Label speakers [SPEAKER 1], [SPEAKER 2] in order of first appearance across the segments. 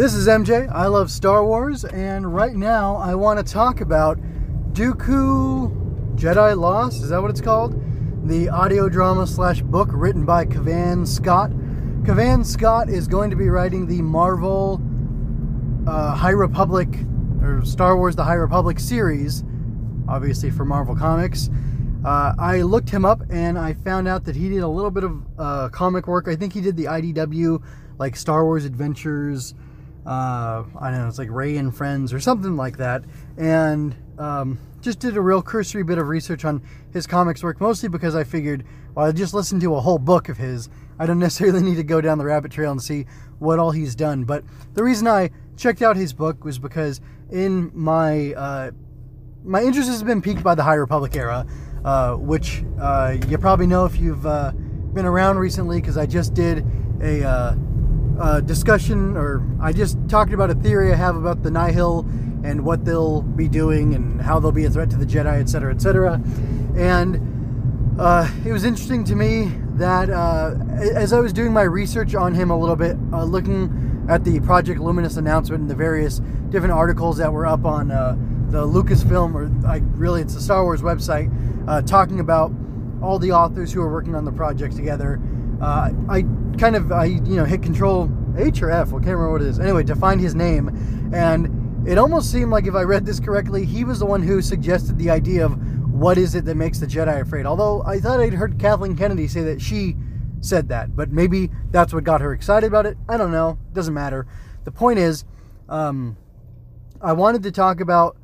[SPEAKER 1] This is MJ. I love Star Wars, and right now I want to talk about Dooku Jedi Lost. Is that what it's called? The audio drama slash book written by Cavan Scott. Cavan Scott is going to be writing the Marvel uh, High Republic or Star Wars The High Republic series, obviously for Marvel Comics. Uh, I looked him up and I found out that he did a little bit of uh, comic work. I think he did the IDW, like Star Wars Adventures. Uh, I don't know, it's like Ray and Friends or something like that. And um, just did a real cursory bit of research on his comics work, mostly because I figured, well, I just listened to a whole book of his. I don't necessarily need to go down the rabbit trail and see what all he's done. But the reason I checked out his book was because in my uh, my interest has been piqued by the High Republic era, uh, which uh, you probably know if you've uh, been around recently, because I just did a, uh, discussion, or I just talked about a theory I have about the Nihil and what they'll be doing and how they'll be a threat to the Jedi, etc., etc. And uh, it was interesting to me that as I was doing my research on him a little bit, looking at the Project Luminous announcement and the various different articles that were up on the Lucasfilm, or like really, it's the Star Wars website, uh, talking about all the authors who are working on the project together. Uh, I kind of, I you know, hit Control H or F. I can't remember what it is. Anyway, to find his name, and it almost seemed like if I read this correctly, he was the one who suggested the idea of what is it that makes the Jedi afraid. Although I thought I'd heard Kathleen Kennedy say that she said that, but maybe that's what got her excited about it. I don't know. Doesn't matter. The point is, um, I wanted to talk about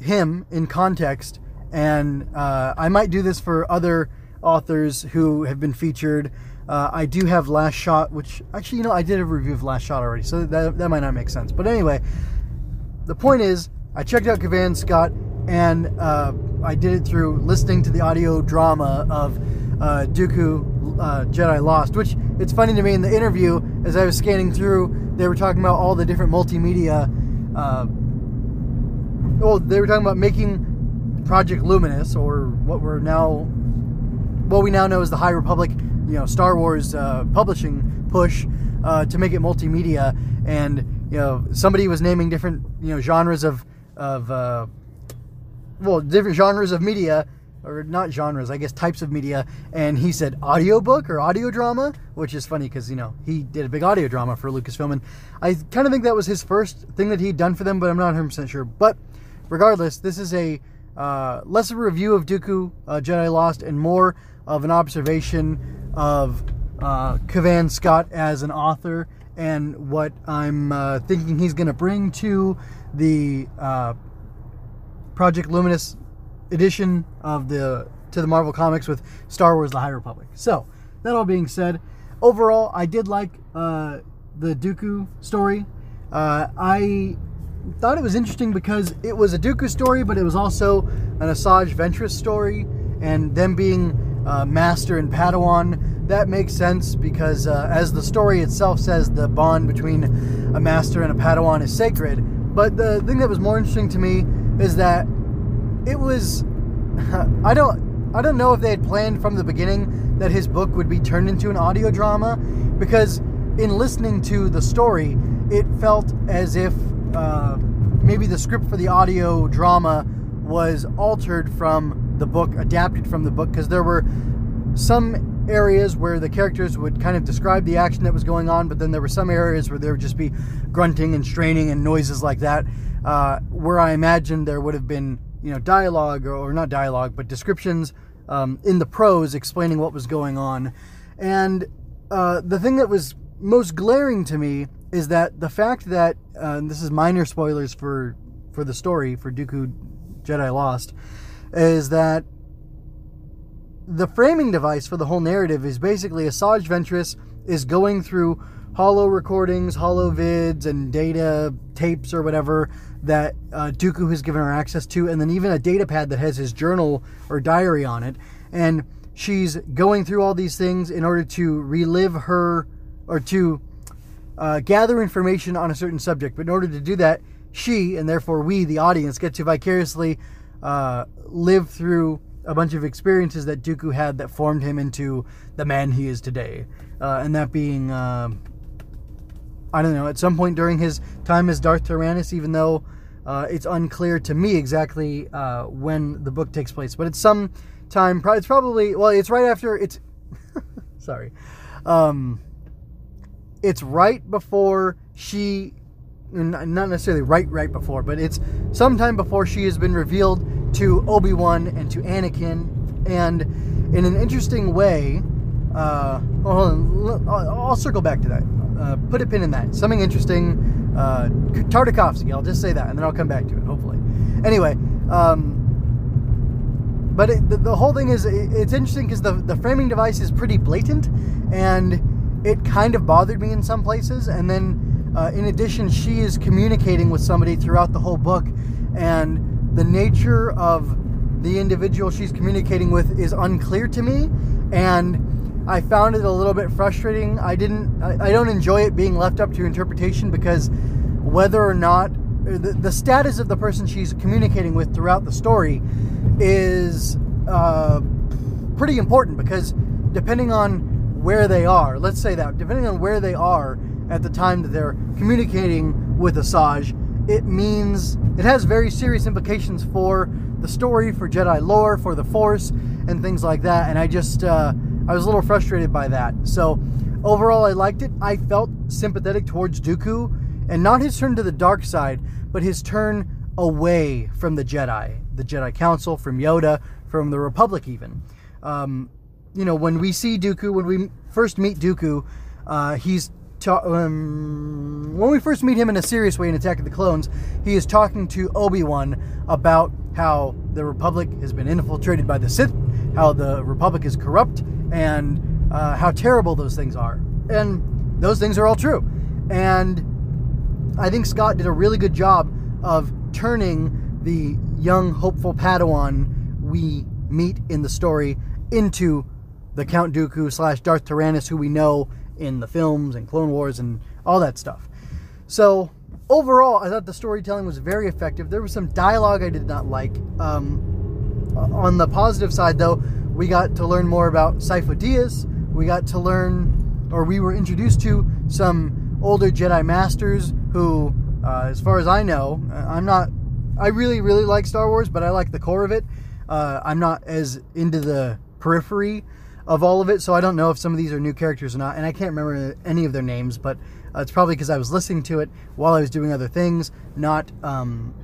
[SPEAKER 1] him in context, and uh, I might do this for other authors who have been featured. Uh, I do have Last Shot, which actually, you know, I did a review of Last Shot already, so that, that might not make sense. But anyway, the point is, I checked out Cavan Scott, and uh, I did it through listening to the audio drama of uh, Dooku uh, Jedi Lost, which it's funny to me in the interview as I was scanning through, they were talking about all the different multimedia uh, well, they were talking about making Project Luminous, or what we're now, what we now know as the High Republic, you know, Star Wars uh, publishing push uh, to make it multimedia, and you know, somebody was naming different, you know, genres of of uh, well, different genres of media or not genres, I guess types of media, and he said audiobook or audio drama, which is funny because you know he did a big audio drama for Lucasfilm, and I kind of think that was his first thing that he'd done for them, but I'm not 100 percent sure. But regardless, this is a uh, less a review of Dooku uh, Jedi Lost and more of an observation of uh, Cavan Scott as an author and what I'm uh, thinking he's going to bring to the uh, Project Luminous edition of the to the Marvel Comics with Star Wars: The High Republic. So that all being said, overall, I did like uh, the Dooku story. I thought it was interesting because it was a Dooku story, but it was also an Asajj Ventress story, and them being uh, Master and Padawan. That makes sense because, uh, as the story itself says, the bond between a Master and a Padawan is sacred. But the thing that was more interesting to me is that it was. I don't. I don't know if they had planned from the beginning that his book would be turned into an audio drama, because in listening to the story, it felt as if uh, maybe the script for the audio drama was altered from the book, adapted from the book, because there were some areas where the characters would kind of describe the action that was going on, but then there were some areas where there would just be grunting and straining and noises like that, uh, where I imagined there would have been, you know, dialogue or, or not dialogue, but descriptions um, in the prose explaining what was going on. And uh, the thing that was most glaring to me is that the fact that uh, this is minor spoilers for for the story for Dooku Jedi Lost is that the framing device for the whole narrative is basically Asajj Ventress is going through holo recordings, holo vids, and data tapes or whatever that uh, Dooku has given her access to, and then even a data pad that has his journal or diary on it. And she's going through all these things in order to relive her or to uh, gather information on a certain subject. But in order to do that, she, and therefore we, the audience, get to vicariously uh, live through a bunch of experiences that Dooku had that formed him into the man he is today. Uh, and that being, um, I don't know, at some point during his time as Darth Tyrannus, even though uh, it's unclear to me exactly uh, when the book takes place, but it's some time. It's probably well, it's right after. It's sorry, um, it's right before she, not necessarily right right before, but it's sometime before she has been revealed to Obi Wan and to Anakin, and in an interesting way. Uh, hold on, I'll circle back to that. Uh, put a pin in that. Something interesting. Uh, Tartakovsky. I'll just say that, and then I'll come back to it. Hopefully. Anyway, um, but it, the, the, whole thing is it, it's interesting because the the framing device is pretty blatant, and it kind of bothered me in some places. And then, uh, in addition, she is communicating with somebody throughout the whole book, and the nature of the individual she's communicating with is unclear to me, and I found it a little bit frustrating. I didn't. I, I don't enjoy it being left up to interpretation because whether or not the, the status of the person she's communicating with throughout the story is uh, pretty important because depending on where they are, let's say that, depending on where they are at the time that they're communicating with Asajj, it means it has very serious implications for the story, for Jedi lore, for the Force, and things like that. And I just. Uh, I was a little frustrated by that. So overall, I liked it. I felt sympathetic towards Dooku, and not his turn to the dark side, but his turn away from the Jedi, the Jedi Council, from Yoda, from the Republic, even. Um, you know, when we see Dooku, when we first meet Dooku, uh, he's ta- um, when we first meet him in a serious way in Attack of the Clones, he is talking to Obi Wan about how the Republic has been infiltrated by the Sith, how the Republic is corrupt, and uh, how terrible those things are. And those things are all true. And I think Scott did a really good job of turning the young, hopeful Padawan we meet in the story into the Count Dooku slash Darth Tyrannus who we know in the films and Clone Wars and all that stuff. So overall, I thought the storytelling was very effective. There was some dialogue I did not like. Um, on the positive side, though, we got to learn more about Sifo Dyas. We got to learn, or we were introduced to some older Jedi Masters who, uh, as far as I know, uh, I'm not. I really, really like Star Wars, but I like the core of it. Uh, I'm not as into the periphery of all of it, so I don't know if some of these are new characters or not. And I can't remember any of their names, but uh, it's probably because I was listening to it while I was doing other things, not, um,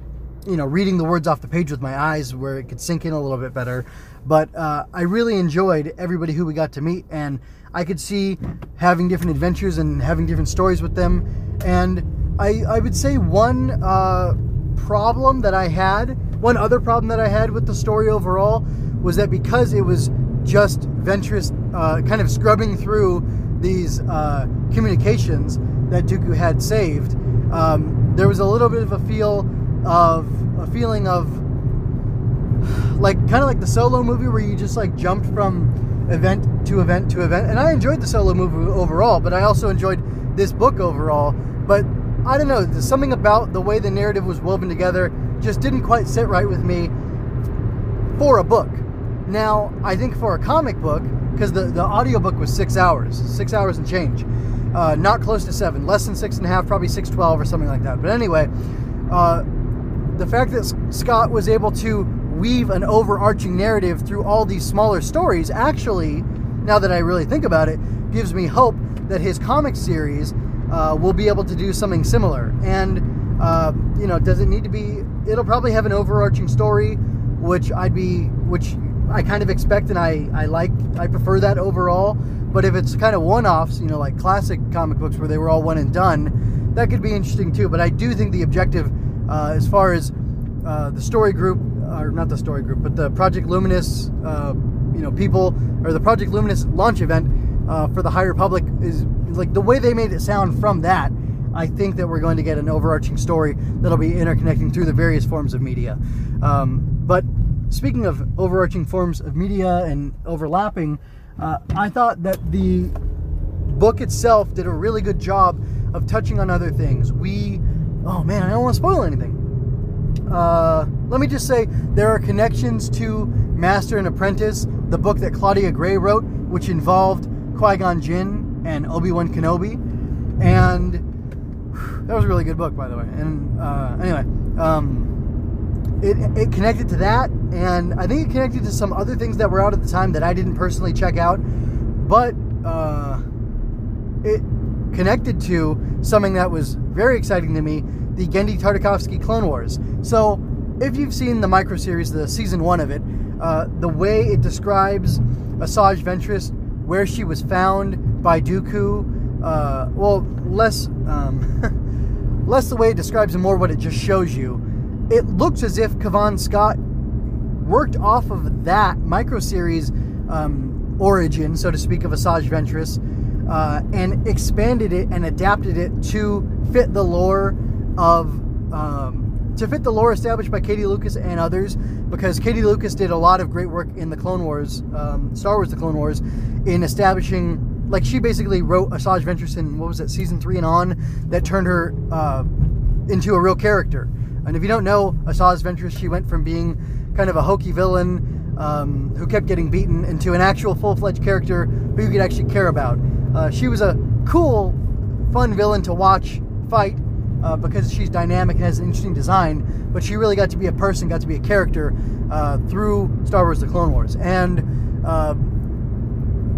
[SPEAKER 1] you know, reading the words off the page with my eyes where it could sink in a little bit better. But uh, I really enjoyed everybody who we got to meet, and I could see having different adventures and having different stories with them. And I, I would say one uh, problem that I had, one other problem that I had with the story overall, was that because it was just Ventress uh, kind of scrubbing through these uh, communications that Dooku had saved, um, there was a little bit of a feel of a feeling of like kind of like the solo movie where you just like jumped from event to event to event. And I enjoyed the solo movie overall, but I also enjoyed this book overall. But I don't know, something about the way the narrative was woven together just didn't quite sit right with me for a book. Now, I think for a comic book, because the, the audiobook was six hours, six hours and change. Uh, not close to seven, less than six and a half, probably six twelve or something like that. But anyway, uh, the fact that Scott was able to weave an overarching narrative through all these smaller stories actually, now that I really think about it, gives me hope that his comic series uh, will be able to do something similar. And, uh, you know, does it need to be, it'll probably have an overarching story, which I'd be, which I kind of expect and I, I like, I prefer that overall. But if it's kind of one offs, you know, like classic comic books where they were all one and done, that could be interesting too. But I do think the objective, uh, as far as uh, the story group or not the story group, but the Project Luminous, uh, you know, people or the Project Luminous launch event uh, for the High Republic is like the way they made it sound from that. I think that we're going to get an overarching story that'll be interconnecting through the various forms of media. Um, but speaking of overarching forms of media and overlapping, uh, I thought that the book itself did a really good job of touching on other things. We, oh man, I don't want to spoil anything. Uh, let me just say there are connections to Master and Apprentice, the book that Claudia Gray wrote, which involved Qui Gon Jinn and Obi Wan Kenobi. And that was a really good book, by the way. And uh, anyway, um, it, it connected to that, and I think it connected to some other things that were out at the time that I didn't personally check out, but uh, it connected to something that was very exciting to me the Genndy Tartakovsky Clone Wars. So, if you've seen the micro series, the season one of it, uh, the way it describes Asajj Ventress, where she was found by Dooku, uh, well, less um, less the way it describes and more what it just shows you. It looks as if Cavan Scott worked off of that micro series um, origin, so to speak, of Asajj Ventress, uh, and expanded it and adapted it to fit the lore of um, to fit the lore established by Katie Lucas and others, because Katie Lucas did a lot of great work in the Clone Wars, um, Star Wars: The Clone Wars, in establishing. Like she basically wrote Asajj Ventress in what was it, season three and on, that turned her uh, into a real character. And if you don't know Asajj Ventress, she went from being kind of a hokey villain um, who kept getting beaten into an actual full-fledged character who you could actually care about. Uh, she was a cool, fun villain to watch fight uh, because she's dynamic and has an interesting design, but she really got to be a person, got to be a character uh, through Star Wars The Clone Wars. And uh,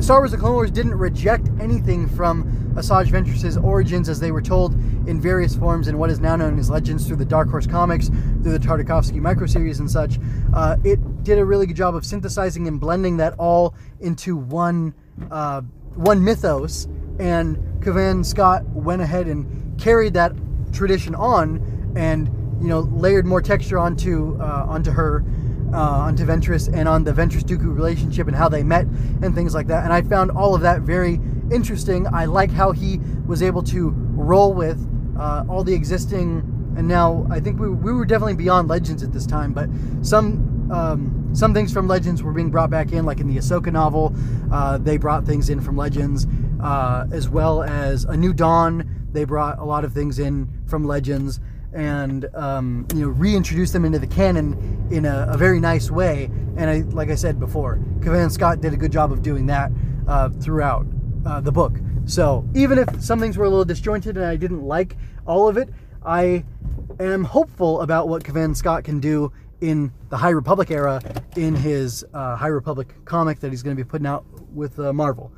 [SPEAKER 1] Star Wars The Clone Wars didn't reject anything from Asajj Ventress' origins as they were told in various forms in what is now known as Legends through the Dark Horse comics, through the Tartakovsky microseries and such. Uh, it did a really good job of synthesizing and blending that all into one uh, one mythos, and Cavan Scott went ahead and carried that tradition on, and you know layered more texture onto uh, onto her, uh, onto Ventress, and on the Ventress Dooku relationship and how they met and things like that. And I found all of that very interesting. I like how he was able to roll with uh, all the existing. And now I think we, we were definitely beyond Legends at this time, but some um, some things from Legends were being brought back in, like in the Ahsoka novel. Uh, they brought things in from Legends, uh, as well as A New Dawn. They brought a lot of things in from Legends and um, you know reintroduced them into the canon in a, a, very nice way. And I, like I said before, Cavan Scott did a good job of doing that uh, throughout uh, the book. So even if some things were a little disjointed and I didn't like all of it, I am hopeful about what Cavan Scott can do in the High Republic era in his uh, High Republic comic that he's going to be putting out with uh, Marvel.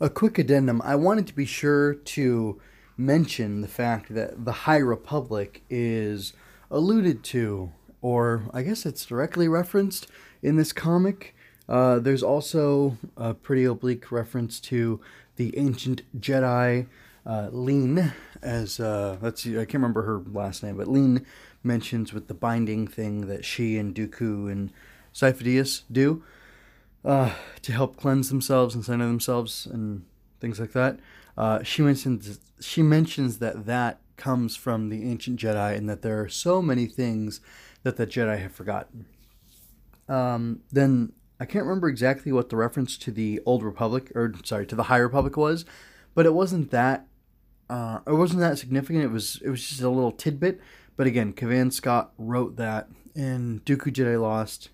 [SPEAKER 1] A quick addendum I wanted to be sure to mention the fact that the High Republic is alluded to, or I guess it's directly referenced in this comic. Uh, there's also a pretty oblique reference to the ancient Jedi, uh, Lene, as uh, let's see, I can't remember her last name, but Lene mentions with the binding thing that she and Dooku and Sifo-Dyas do uh, to help cleanse themselves and center themselves and things like that. Uh, she mentions she mentions that that comes from the ancient Jedi and that there are so many things that the Jedi have forgotten. Um, then I can't remember exactly what the reference to the Old Republic or sorry to the High Republic was, but it wasn't that uh, it wasn't that significant. It was it was just a little tidbit. But again, Cavan Scott wrote that in Dooku Jedi Lost.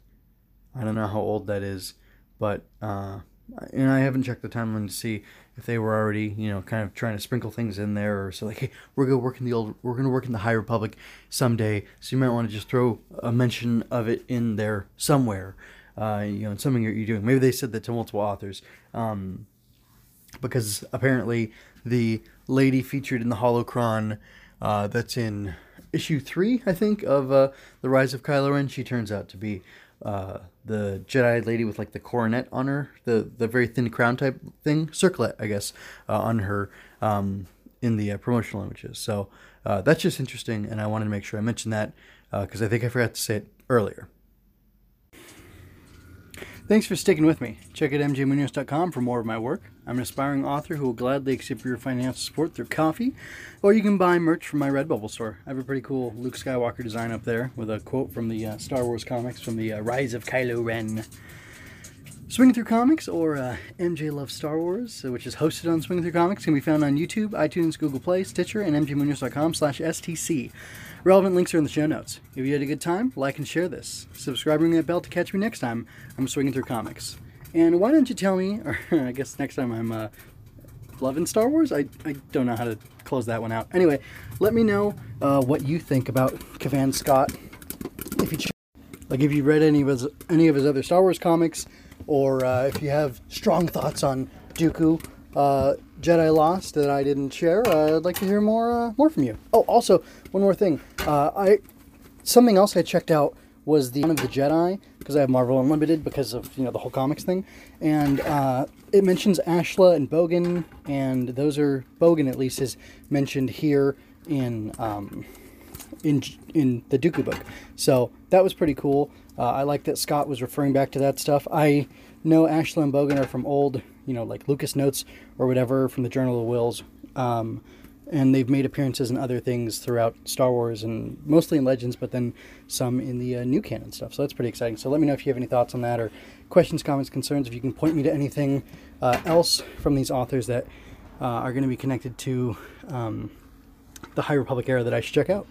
[SPEAKER 1] I don't know how old that is, but uh, and I haven't checked the timeline to see if they were already, you know, kind of trying to sprinkle things in there, or so like, hey, we're gonna work in the old, we're gonna work in the High Republic someday, so you might want to just throw a mention of it in there somewhere, uh, you know, in something you're doing. Maybe they said that to multiple authors, um, because apparently the lady featured in the holocron uh, that's in issue three, I think, of uh, the Rise of Kylo Ren, she turns out to be uh, the Jedi lady with like the coronet on her, the the very thin crown type thing, circlet, I guess, uh, on her um, in the uh, promotional images. So uh, that's just interesting, and I wanted to make sure I mentioned that because uh, I think I forgot to say it earlier. Thanks for sticking with me. Check out mjmunoz.com for more of my work. I'm an aspiring author who will gladly accept your financial support through coffee, or you can buy merch from my Redbubble store. I have a pretty cool Luke Skywalker design up there with a quote from the uh, Star Wars comics from the uh, Rise of Kylo Ren. Swinging Through Comics, or uh, MJ Loves Star Wars, uh, which is hosted on Swing Through Comics, can be found on YouTube, iTunes, Google Play, Stitcher, and mjmunoz.com slash STC. Relevant links are in the show notes. If you had a good time, like and share this. Subscribe ring that bell to catch me next time I'm swinging through comics. And why don't you tell me, or I guess next time I'm uh, love in Star Wars. I, I don't know how to close that one out. Anyway, let me know uh, what you think about Cavan Scott. If you like, if you read any of his any of his other Star Wars comics, or uh, if you have strong thoughts on Dooku, uh, Jedi Lost that I didn't share, uh, I'd like to hear more uh, more from you. Oh, also one more thing. Uh, I something else I checked out was the Dawn of the Jedi because I have Marvel Unlimited because of you know the whole comics thing, and uh, it mentions Ashla and Bogan, and those are Bogan at least is mentioned here in um, in in the Dooku book. So that was pretty cool. Uh, I like that Scott was referring back to that stuff. I know Ashla and Bogan are from old, you know, like Lucas notes or whatever from the Journal of Whills, Um, and they've made appearances in other things throughout Star Wars and mostly in Legends, but then some in the uh, new canon stuff. So that's pretty exciting. So let me know if you have any thoughts on that or questions, comments, concerns. If you can point me to anything uh, else from these authors that uh, are going to be connected to um, the High Republic era that I should check out.